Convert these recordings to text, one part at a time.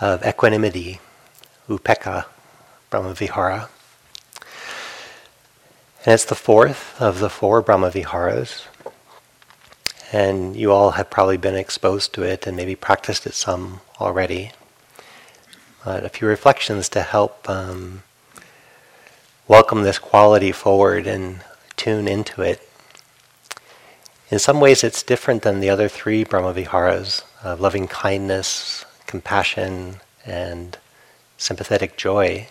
of equanimity, upekkha, Brahmavihara. And it's the fourth of the four Brahmaviharas. And you all have probably been exposed to it and maybe practiced it some already. But a few reflections to help um, welcome this quality forward and tune into it. In some ways, it's different than the other three Brahmaviharas of loving kindness, compassion, and sympathetic joy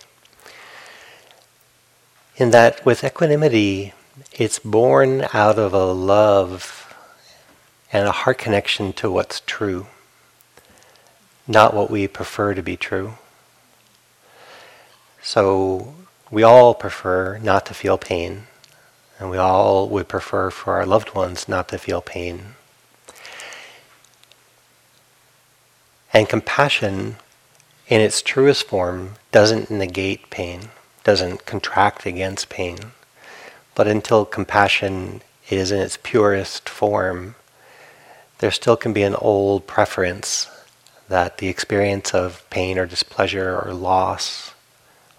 in that with equanimity, it's born out of a love and a heart connection to what's true, not what we prefer to be true. So we all prefer not to feel pain, and we all would prefer for our loved ones not to feel pain. And compassion, in its truest form, doesn't negate pain doesn't contract against pain. But until compassion is in its purest form, there still can be an old preference that the experience of pain or displeasure or loss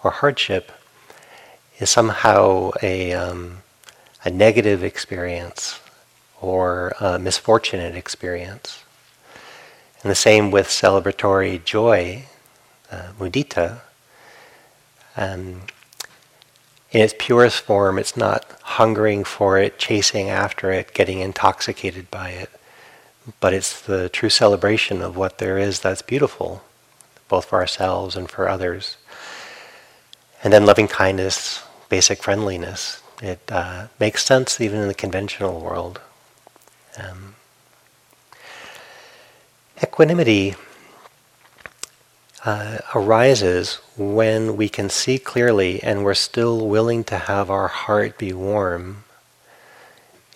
or hardship is somehow a, um, a negative experience or a misfortunate experience. And the same with celebratory joy, uh, mudita, um, in its purest form, it's not hungering for it, chasing after it, getting intoxicated by it, but it's the true celebration of what there is that's beautiful, both for ourselves and for others. And then loving kindness, basic friendliness. It uh, makes sense even in the conventional world. Um, equanimity uh, arises when we can see clearly and we're still willing to have our heart be warm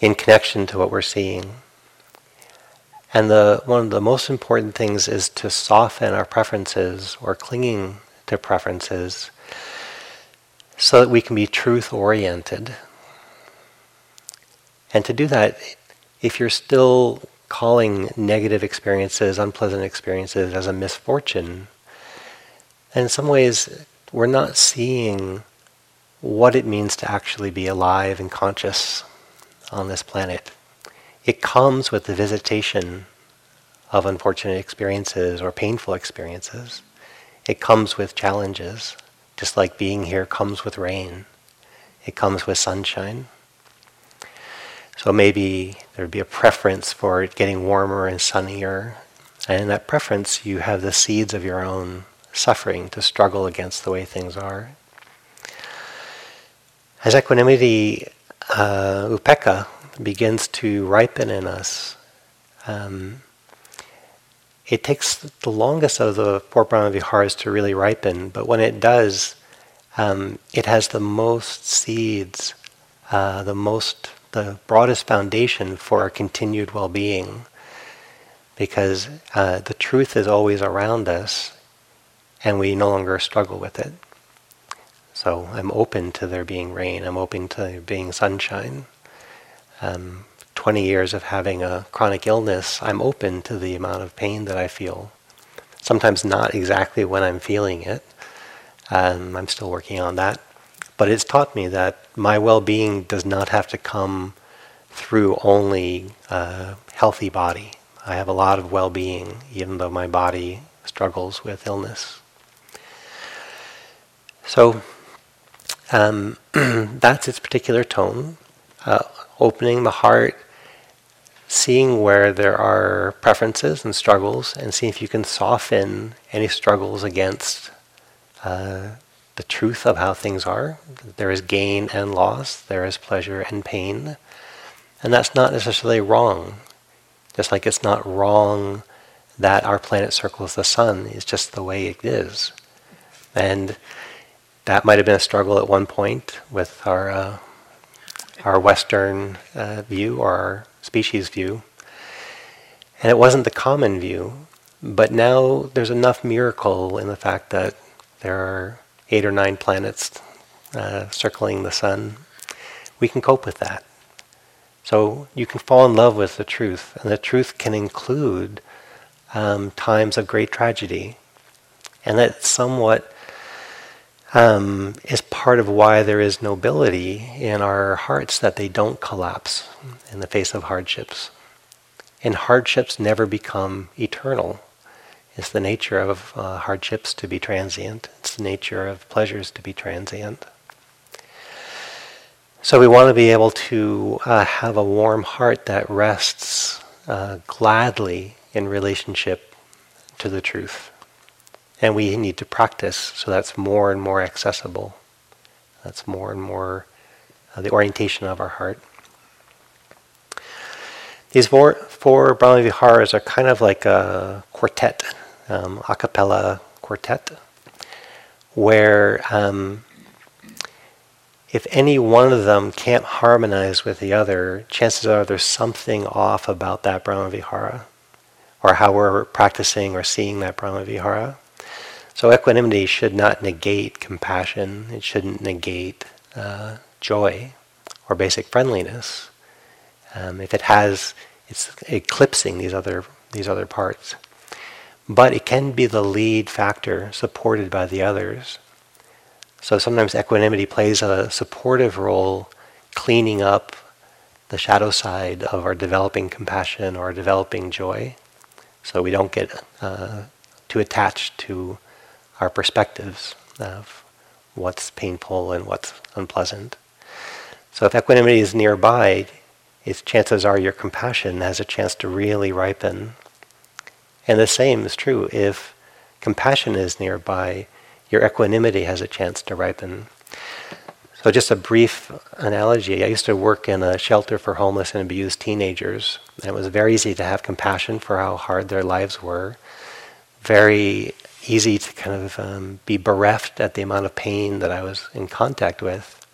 in connection to what we're seeing. And the, one of the most important things is to soften our preferences or clinging to preferences so that we can be truth oriented. And to do that, if you're still calling negative experiences, unpleasant experiences as a misfortune, and in some ways, we're not seeing what it means to actually be alive and conscious on this planet. It comes with the visitation of unfortunate experiences or painful experiences. It comes with challenges, just like being here comes with rain. It comes with sunshine. So maybe there'd be a preference for it getting warmer and sunnier. And in that preference, you have the seeds of your own suffering to struggle against the way things are. As equanimity, uh, upekkha, begins to ripen in us, um, it takes the longest of the four Brahmaviharas to really ripen, but when it does, um, it has the most seeds, uh, the most, the broadest foundation for our continued well-being, because uh, the truth is always around us, and we no longer struggle with it. So I'm open to there being rain. I'm open to there being sunshine. Um, 20 years of having a chronic illness, I'm open to the amount of pain that I feel. Sometimes not exactly when I'm feeling it. Um, I'm still working on that. But it's taught me that my well-being does not have to come through only a healthy body. I have a lot of well-being, even though my body struggles with illness. So um, that's its particular tone. Uh, opening the heart, seeing where there are preferences and struggles, and seeing if you can soften any struggles against uh, the truth of how things are. There is gain and loss, there is pleasure and pain, and that's not necessarily wrong. Just like it's not wrong that our planet circles the sun, it's just the way it is. And that might have been a struggle at one point with our uh, our Western uh, view or our species view, and it wasn't the common view. But now there's enough miracle in the fact that there are eight or nine planets uh, circling the sun. We can cope with that. So you can fall in love with the truth, and the truth can include um, times of great tragedy. And that somewhat um, is part of why there is nobility in our hearts that they don't collapse in the face of hardships. And hardships never become eternal. It's the nature of uh, hardships to be transient. It's the nature of pleasures to be transient. So we want to be able to uh, have a warm heart that rests uh, gladly in relationship to the truth. And we need to practice so that's more and more accessible. That's more and more uh, the orientation of our heart. These four, four Brahma Viharas are kind of like a quartet, um, a cappella quartet, where um, if any one of them can't harmonize with the other, chances are there's something off about that Brahma Vihara, or how we're practicing or seeing that Brahma Vihara. So equanimity should not negate compassion. It shouldn't negate uh, joy or basic friendliness. Um, if it has, it's eclipsing these other these other parts. But it can be the lead factor, supported by the others. So sometimes equanimity plays a supportive role, cleaning up the shadow side of our developing compassion or developing joy. So we don't get uh, too attached to our perspectives of what's painful and what's unpleasant. So if equanimity is nearby, its chances are your compassion has a chance to really ripen. And the same is true if compassion is nearby, your equanimity has a chance to ripen. So, just a brief analogy I used to work in a shelter for homeless and abused teenagers, and it was very easy to have compassion for how hard their lives were. Very easy to kind of um, be bereft at the amount of pain that I was in contact with.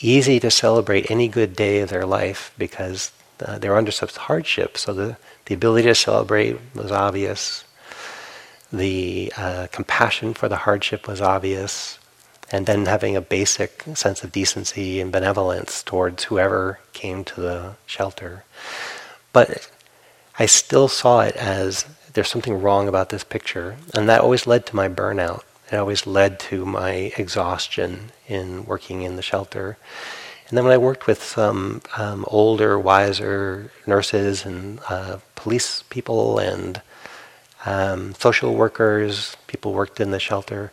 Easy to celebrate any good day of their life because uh, they were under such hardship, so the, the ability to celebrate was obvious the uh, compassion for the hardship was obvious, and then having a basic sense of decency and benevolence towards whoever came to the shelter. But I still saw it as there's something wrong about this picture, and that always led to my burnout. It always led to my exhaustion in working in the shelter. And then when I worked with some um, older, wiser nurses and uh, police people and um, social workers, people worked in the shelter.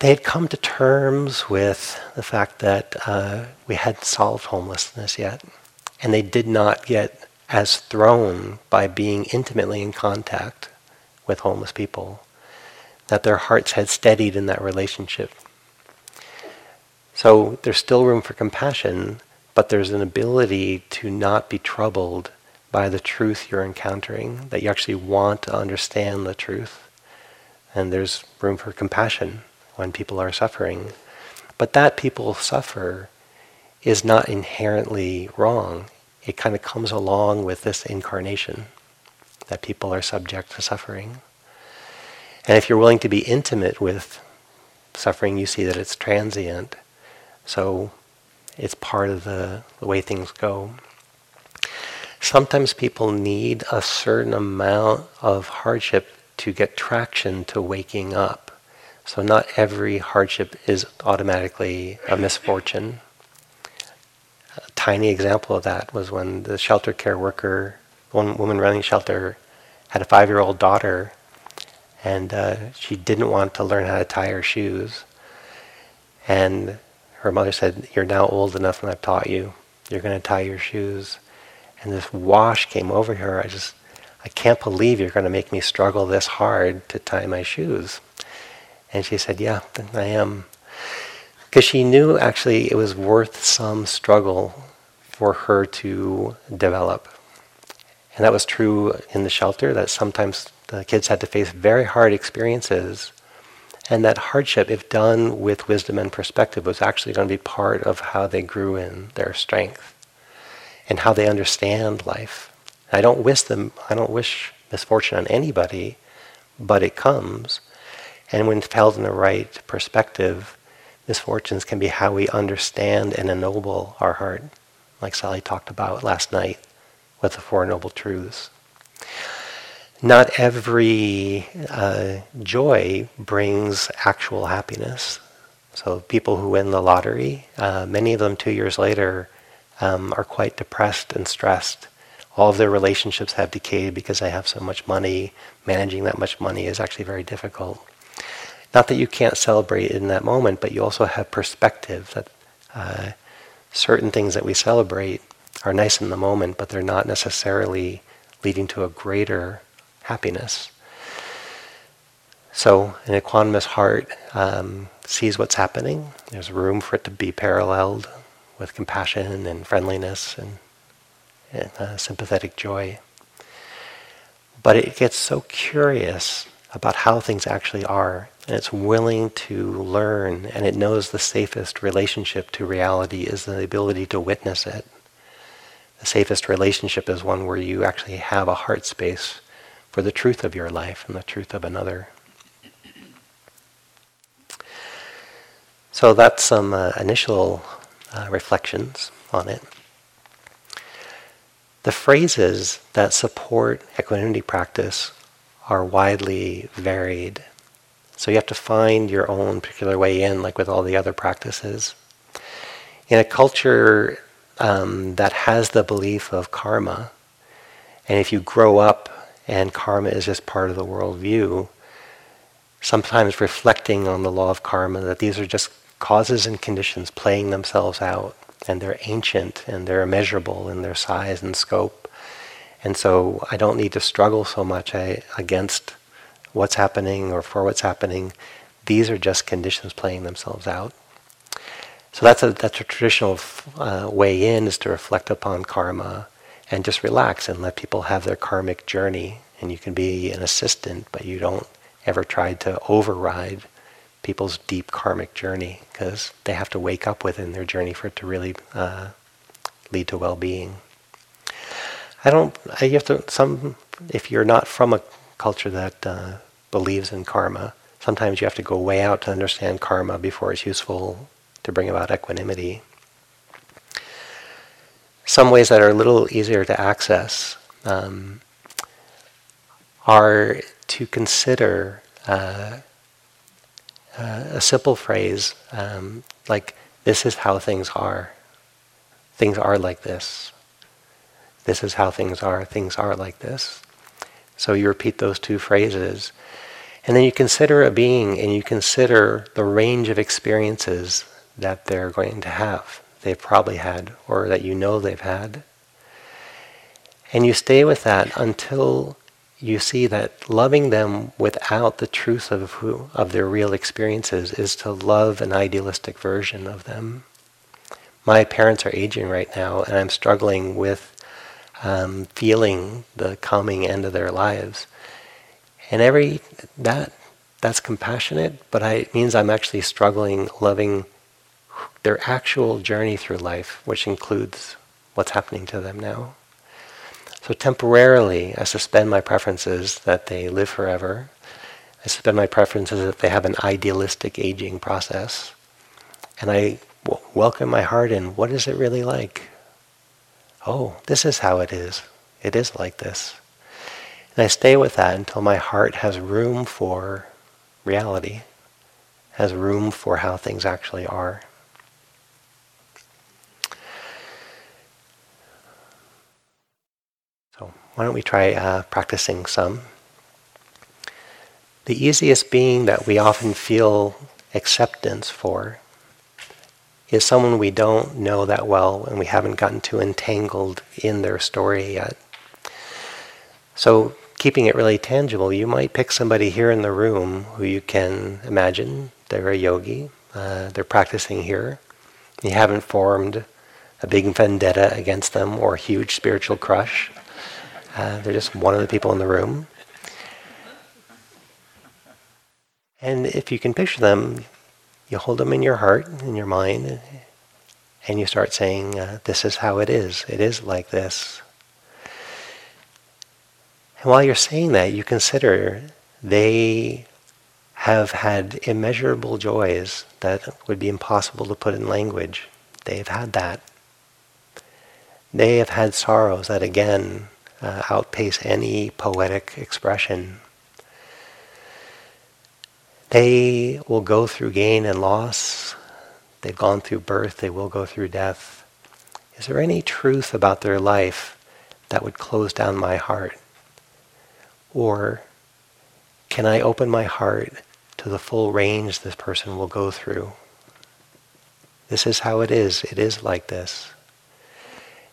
They had come to terms with the fact that uh, we hadn't solved homelessness yet, and they did not get as thrown by being intimately in contact with homeless people, that their hearts had steadied in that relationship. So there's still room for compassion, but there's an ability to not be troubled by the truth you're encountering, that you actually want to understand the truth. And there's room for compassion when people are suffering. But that people suffer is not inherently wrong. It kind of comes along with this incarnation, that people are subject to suffering. And if you're willing to be intimate with suffering, you see that it's transient. So it's part of the, the way things go sometimes people need a certain amount of hardship to get traction to waking up. So not every hardship is automatically a misfortune. A tiny example of that was when the shelter care worker, one woman running shelter, had a five-year-old daughter, and uh, she didn't want to learn how to tie her shoes. And her mother said, "You're now old enough, and I've taught you. You're going to tie your shoes." and this wash came over her. I just, I can't believe you're going to make me struggle this hard to tie my shoes. And she said, Yeah, I am. Because she knew actually it was worth some struggle for her to develop. And that was true in the shelter, that sometimes the kids had to face very hard experiences. And that hardship, if done with wisdom and perspective, was actually going to be part of how they grew in their strength and how they understand life. I don't wish them, I don't wish misfortune on anybody, but it comes. And when held in the right perspective, misfortunes can be how we understand and ennoble our heart, like Sally talked about last night with the Four Noble Truths. Not every uh, joy brings actual happiness. So people who win the lottery, uh, many of them two years later um, are quite depressed and stressed. All of their relationships have decayed because they have so much money. Managing that much money is actually very difficult. Not that you can't celebrate in that moment, but you also have perspective that uh, certain things that we celebrate are nice in the moment, but they're not necessarily leading to a greater happiness. So an equanimous heart um, sees what's happening. There's room for it to be paralleled with compassion and friendliness and, and uh, sympathetic joy. But it gets so curious about how things actually are, and it's willing to learn, and it knows the safest relationship to reality is the ability to witness it. The safest relationship is one where you actually have a heart space for the truth of your life and the truth of another. So that's some uh, initial uh, reflections on it. The phrases that support equanimity practice are widely varied. So you have to find your own particular way in, like with all the other practices. In a culture um, that has the belief of karma, and if you grow up and karma is just part of the worldview, sometimes reflecting on the law of karma, that these are just causes and conditions playing themselves out, and they're ancient and they're immeasurable in their size and scope. And so I don't need to struggle so much I, against what's happening or for what's happening. These are just conditions playing themselves out. So that's a that's a traditional uh, way in is to reflect upon karma and just relax and let people have their karmic journey. And you can be an assistant, but you don't ever try to override people's deep karmic journey because they have to wake up within their journey for it to really uh, lead to well-being. I don't. I have to. Some. If you're not from a culture that uh, believes in karma, sometimes you have to go way out to understand karma before it's useful to bring about equanimity some ways that are a little easier to access um, are to consider uh, uh, a simple phrase um, like, this is how things are. Things are like this. This is how things are. Things are like this. So you repeat those two phrases. And then you consider a being and you consider the range of experiences that they're going to have they've probably had or that you know they've had. And you stay with that until you see that loving them without the truth of who of their real experiences is to love an idealistic version of them. My parents are aging right now, and I'm struggling with um, feeling the coming end of their lives. And every that that's compassionate, but I, it means I'm actually struggling loving their actual journey through life, which includes what's happening to them now. So temporarily, I suspend my preferences that they live forever. I suspend my preferences that they have an idealistic aging process. And I w- welcome my heart in what is it really like? Oh, this is how it is. It is like this. And I stay with that until my heart has room for reality, has room for how things actually are. Why don't we try uh, practicing some? The easiest being that we often feel acceptance for is someone we don't know that well and we haven't gotten too entangled in their story yet. So, keeping it really tangible, you might pick somebody here in the room who you can imagine they're a yogi, uh, they're practicing here. You haven't formed a big vendetta against them or a huge spiritual crush. Uh, they're just one of the people in the room. And if you can picture them, you hold them in your heart, in your mind, and you start saying, uh, This is how it is. It is like this. And while you're saying that, you consider they have had immeasurable joys that would be impossible to put in language. They have had that. They have had sorrows that, again, uh, outpace any poetic expression. They will go through gain and loss. They've gone through birth. They will go through death. Is there any truth about their life that would close down my heart? Or can I open my heart to the full range this person will go through? This is how it is. It is like this.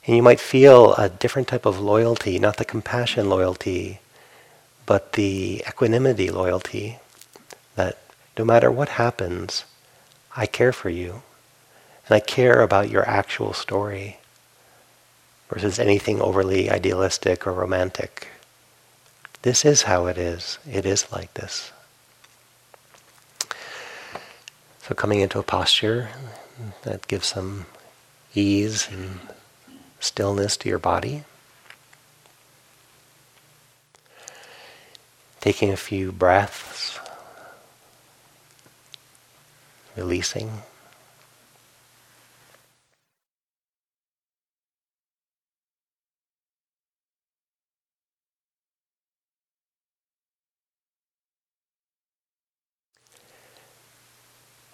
And you might feel a different type of loyalty, not the compassion loyalty, but the equanimity loyalty that no matter what happens, I care for you. And I care about your actual story versus anything overly idealistic or romantic. This is how it is. It is like this. So coming into a posture that gives some ease and stillness to your body. Taking a few breaths, releasing.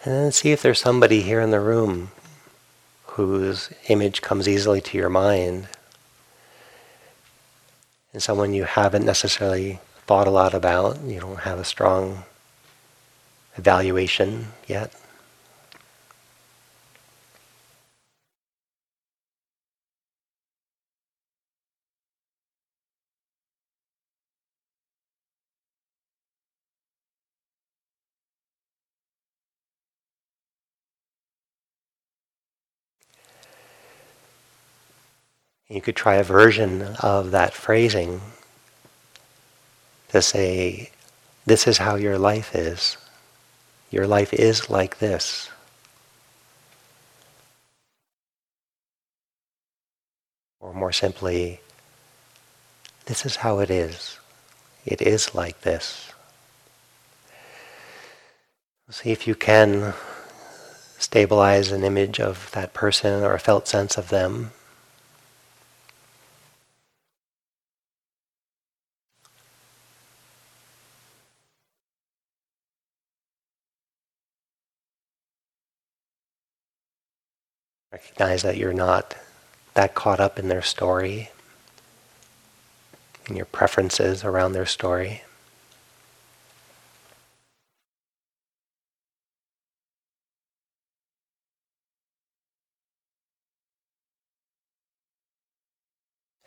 And then see if there's somebody here in the room whose image comes easily to your mind, and someone you haven't necessarily thought a lot about, you don't have a strong evaluation yet. You could try a version of that phrasing to say, This is how your life is. Your life is like this. Or more simply, this is how it is. It is like this. See if you can stabilize an image of that person or a felt sense of them Recognize that you're not that caught up in their story, in your preferences around their story.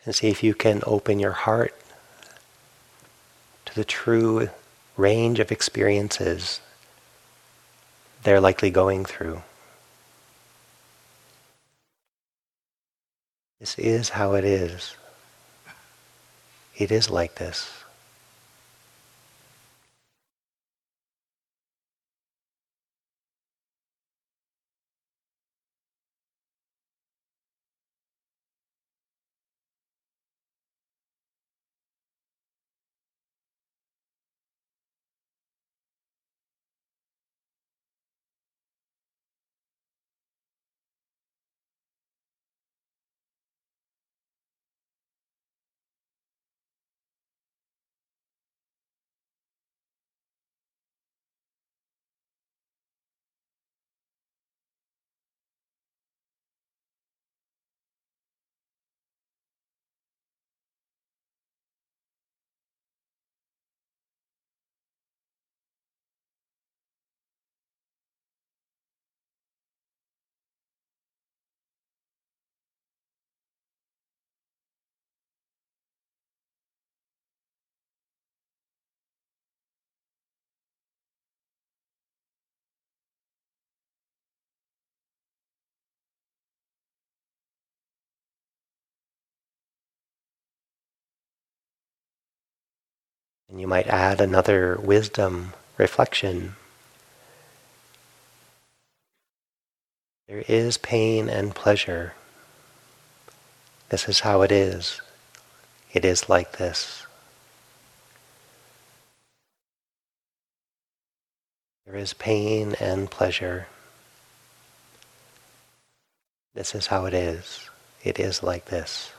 And see if you can open your heart to the true range of experiences they're likely going through. This is how it is. It is like this. And you might add another wisdom reflection. There is pain and pleasure. This is how it is. It is like this. There is pain and pleasure. This is how it is. It is like this.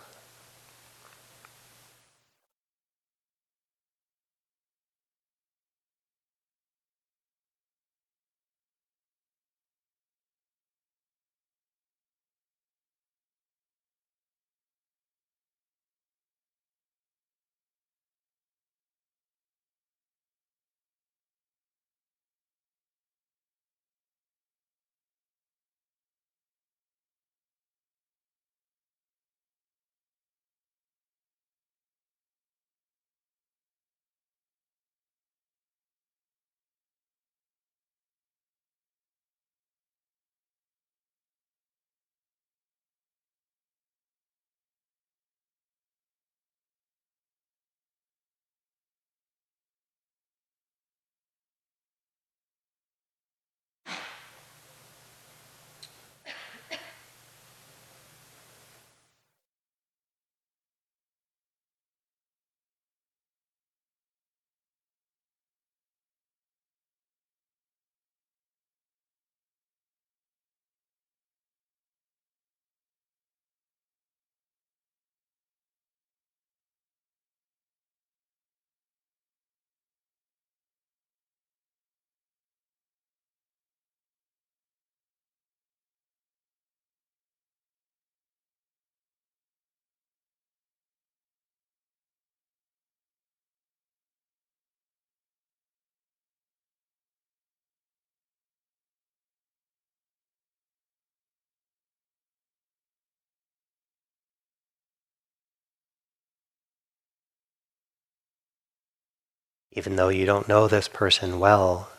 Even though you don't know this person well,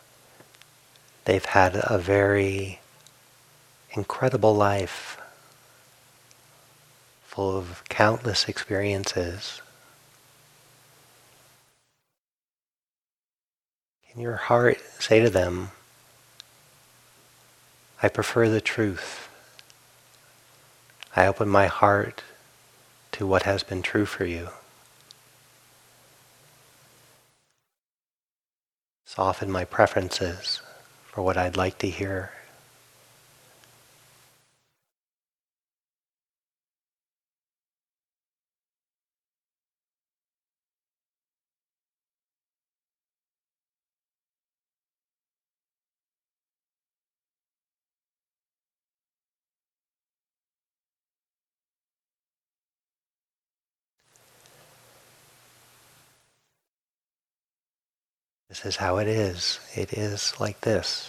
they've had a very incredible life full of countless experiences. Can your heart say to them, I prefer the truth. I open my heart to what has been true for you. Soften my preferences for what I'd like to hear. This is how it is. It is like this.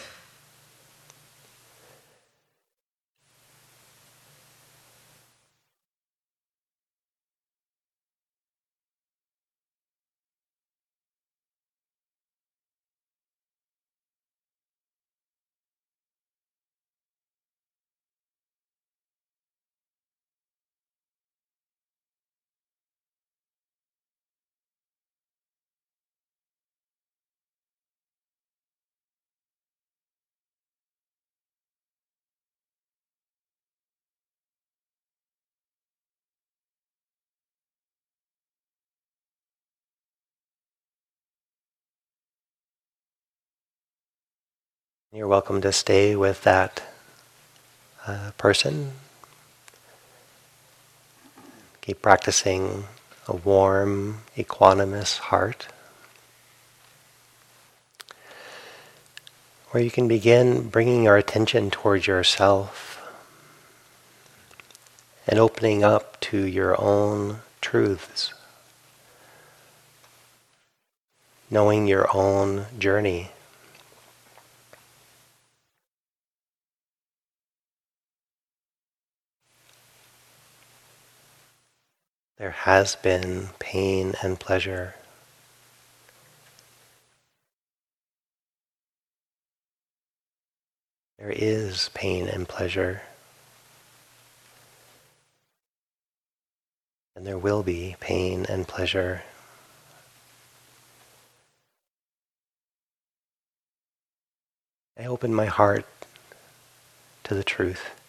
You're welcome to stay with that uh, person. Keep practicing a warm, equanimous heart. Where you can begin bringing your attention towards yourself and opening up to your own truths, knowing your own journey. There has been pain and pleasure. There is pain and pleasure. And there will be pain and pleasure. I open my heart to the truth.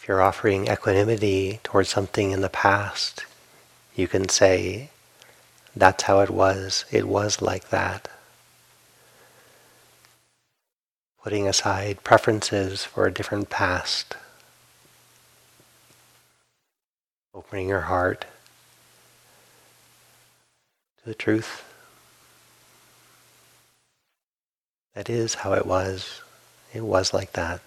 If you're offering equanimity towards something in the past, you can say, that's how it was. It was like that. Putting aside preferences for a different past. Opening your heart to the truth. That is how it was. It was like that.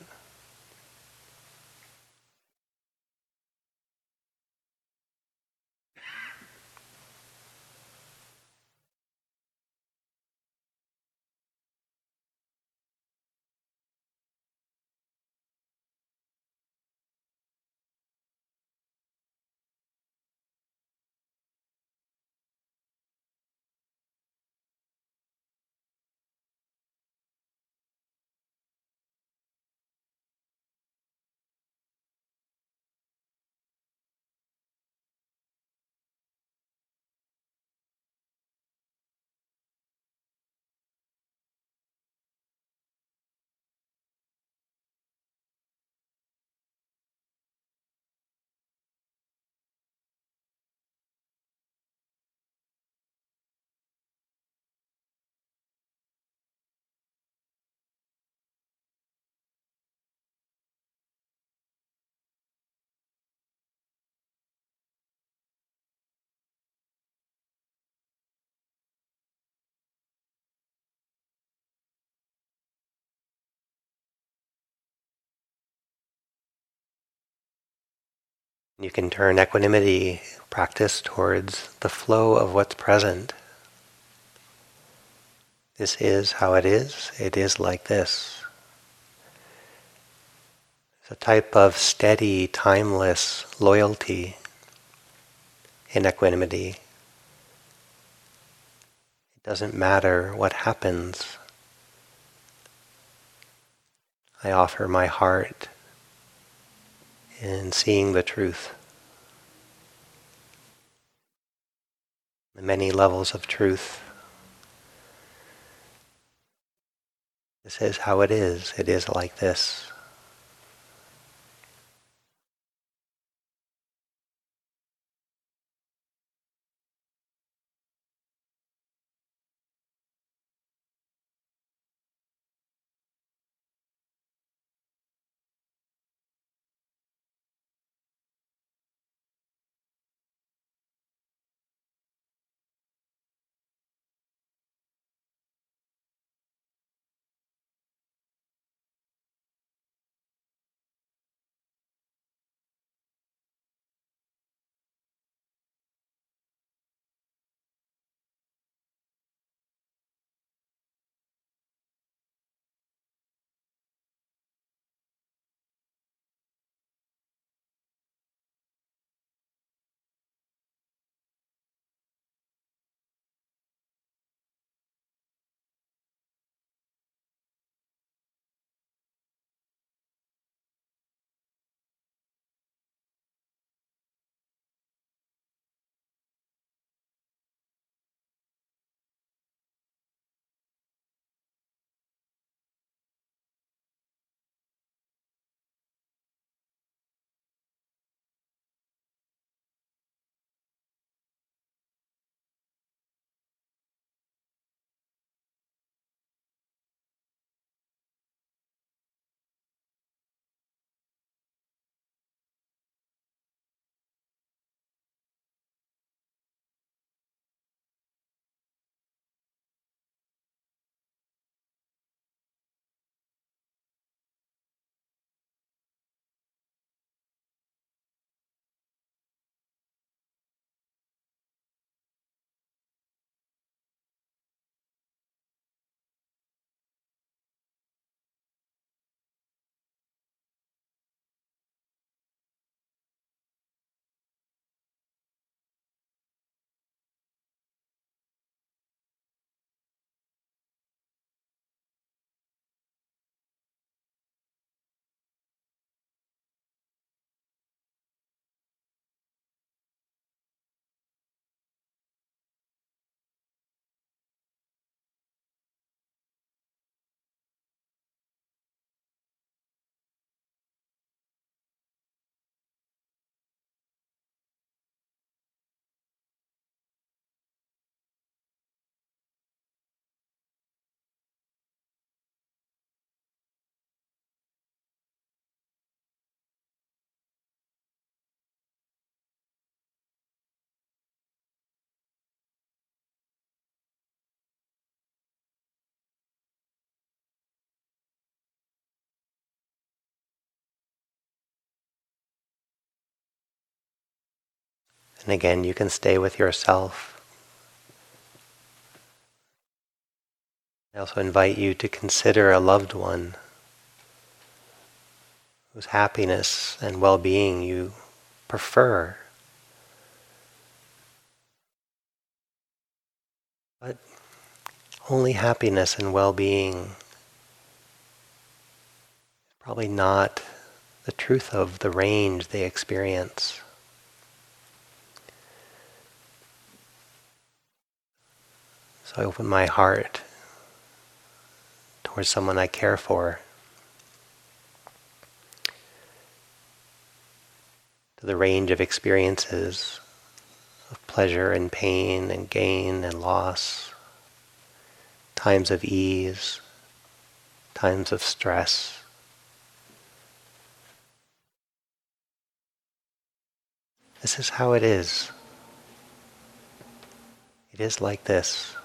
You can turn equanimity practice towards the flow of what's present. This is how it is. It is like this. It's a type of steady, timeless loyalty in equanimity. It doesn't matter what happens. I offer my heart in seeing the truth. The many levels of truth. This is how it is. It is like this. And again, you can stay with yourself. I also invite you to consider a loved one whose happiness and well being you prefer. But only happiness and well being is probably not the truth of the range they experience. So I open my heart towards someone I care for. To the range of experiences of pleasure and pain and gain and loss, times of ease, times of stress. This is how it is. It is like this.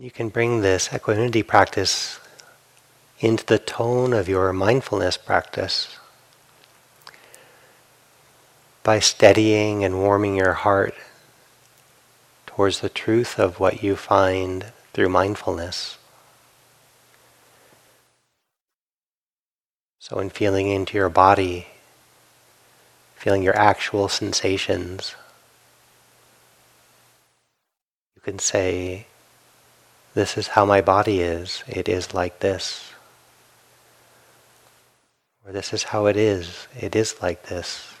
You can bring this equanimity practice into the tone of your mindfulness practice by steadying and warming your heart towards the truth of what you find through mindfulness. So, in feeling into your body, feeling your actual sensations, you can say, This is how my body is. It is like this. Or this is how it is. It is like this.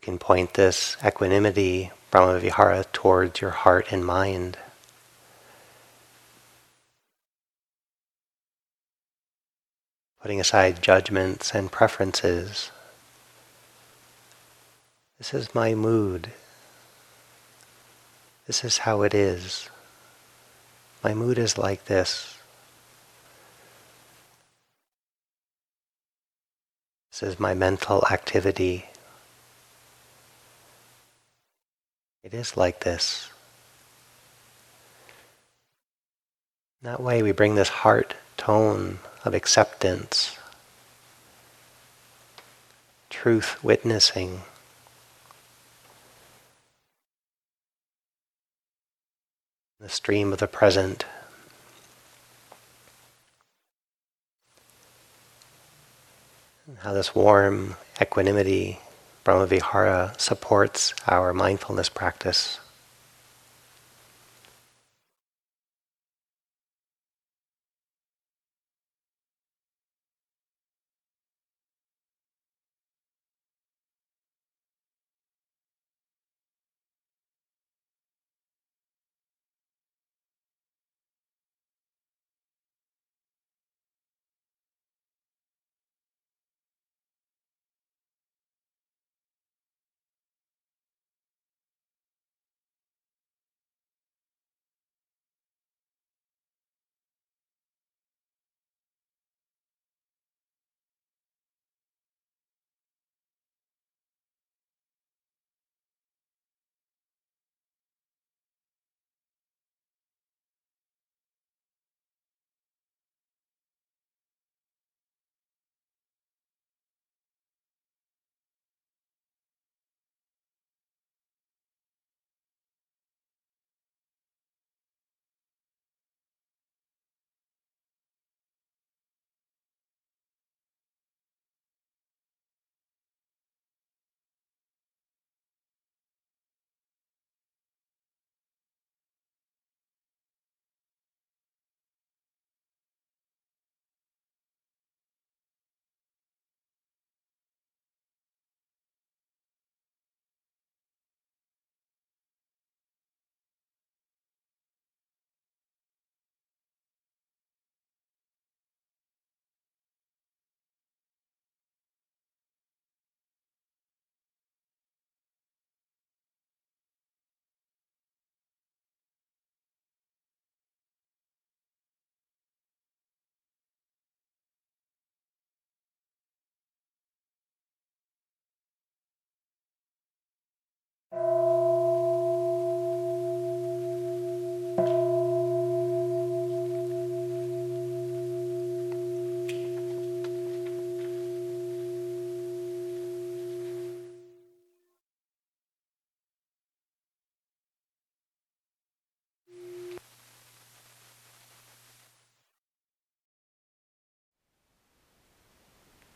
You can point this equanimity, Brahmavihara, towards your heart and mind. Putting aside judgments and preferences. This is my mood. This is how it is. My mood is like this. This is my mental activity. It is like this. That way, we bring this heart tone of acceptance, truth witnessing. The stream of the present. And how this warm equanimity Brahmavihara supports our mindfulness practice.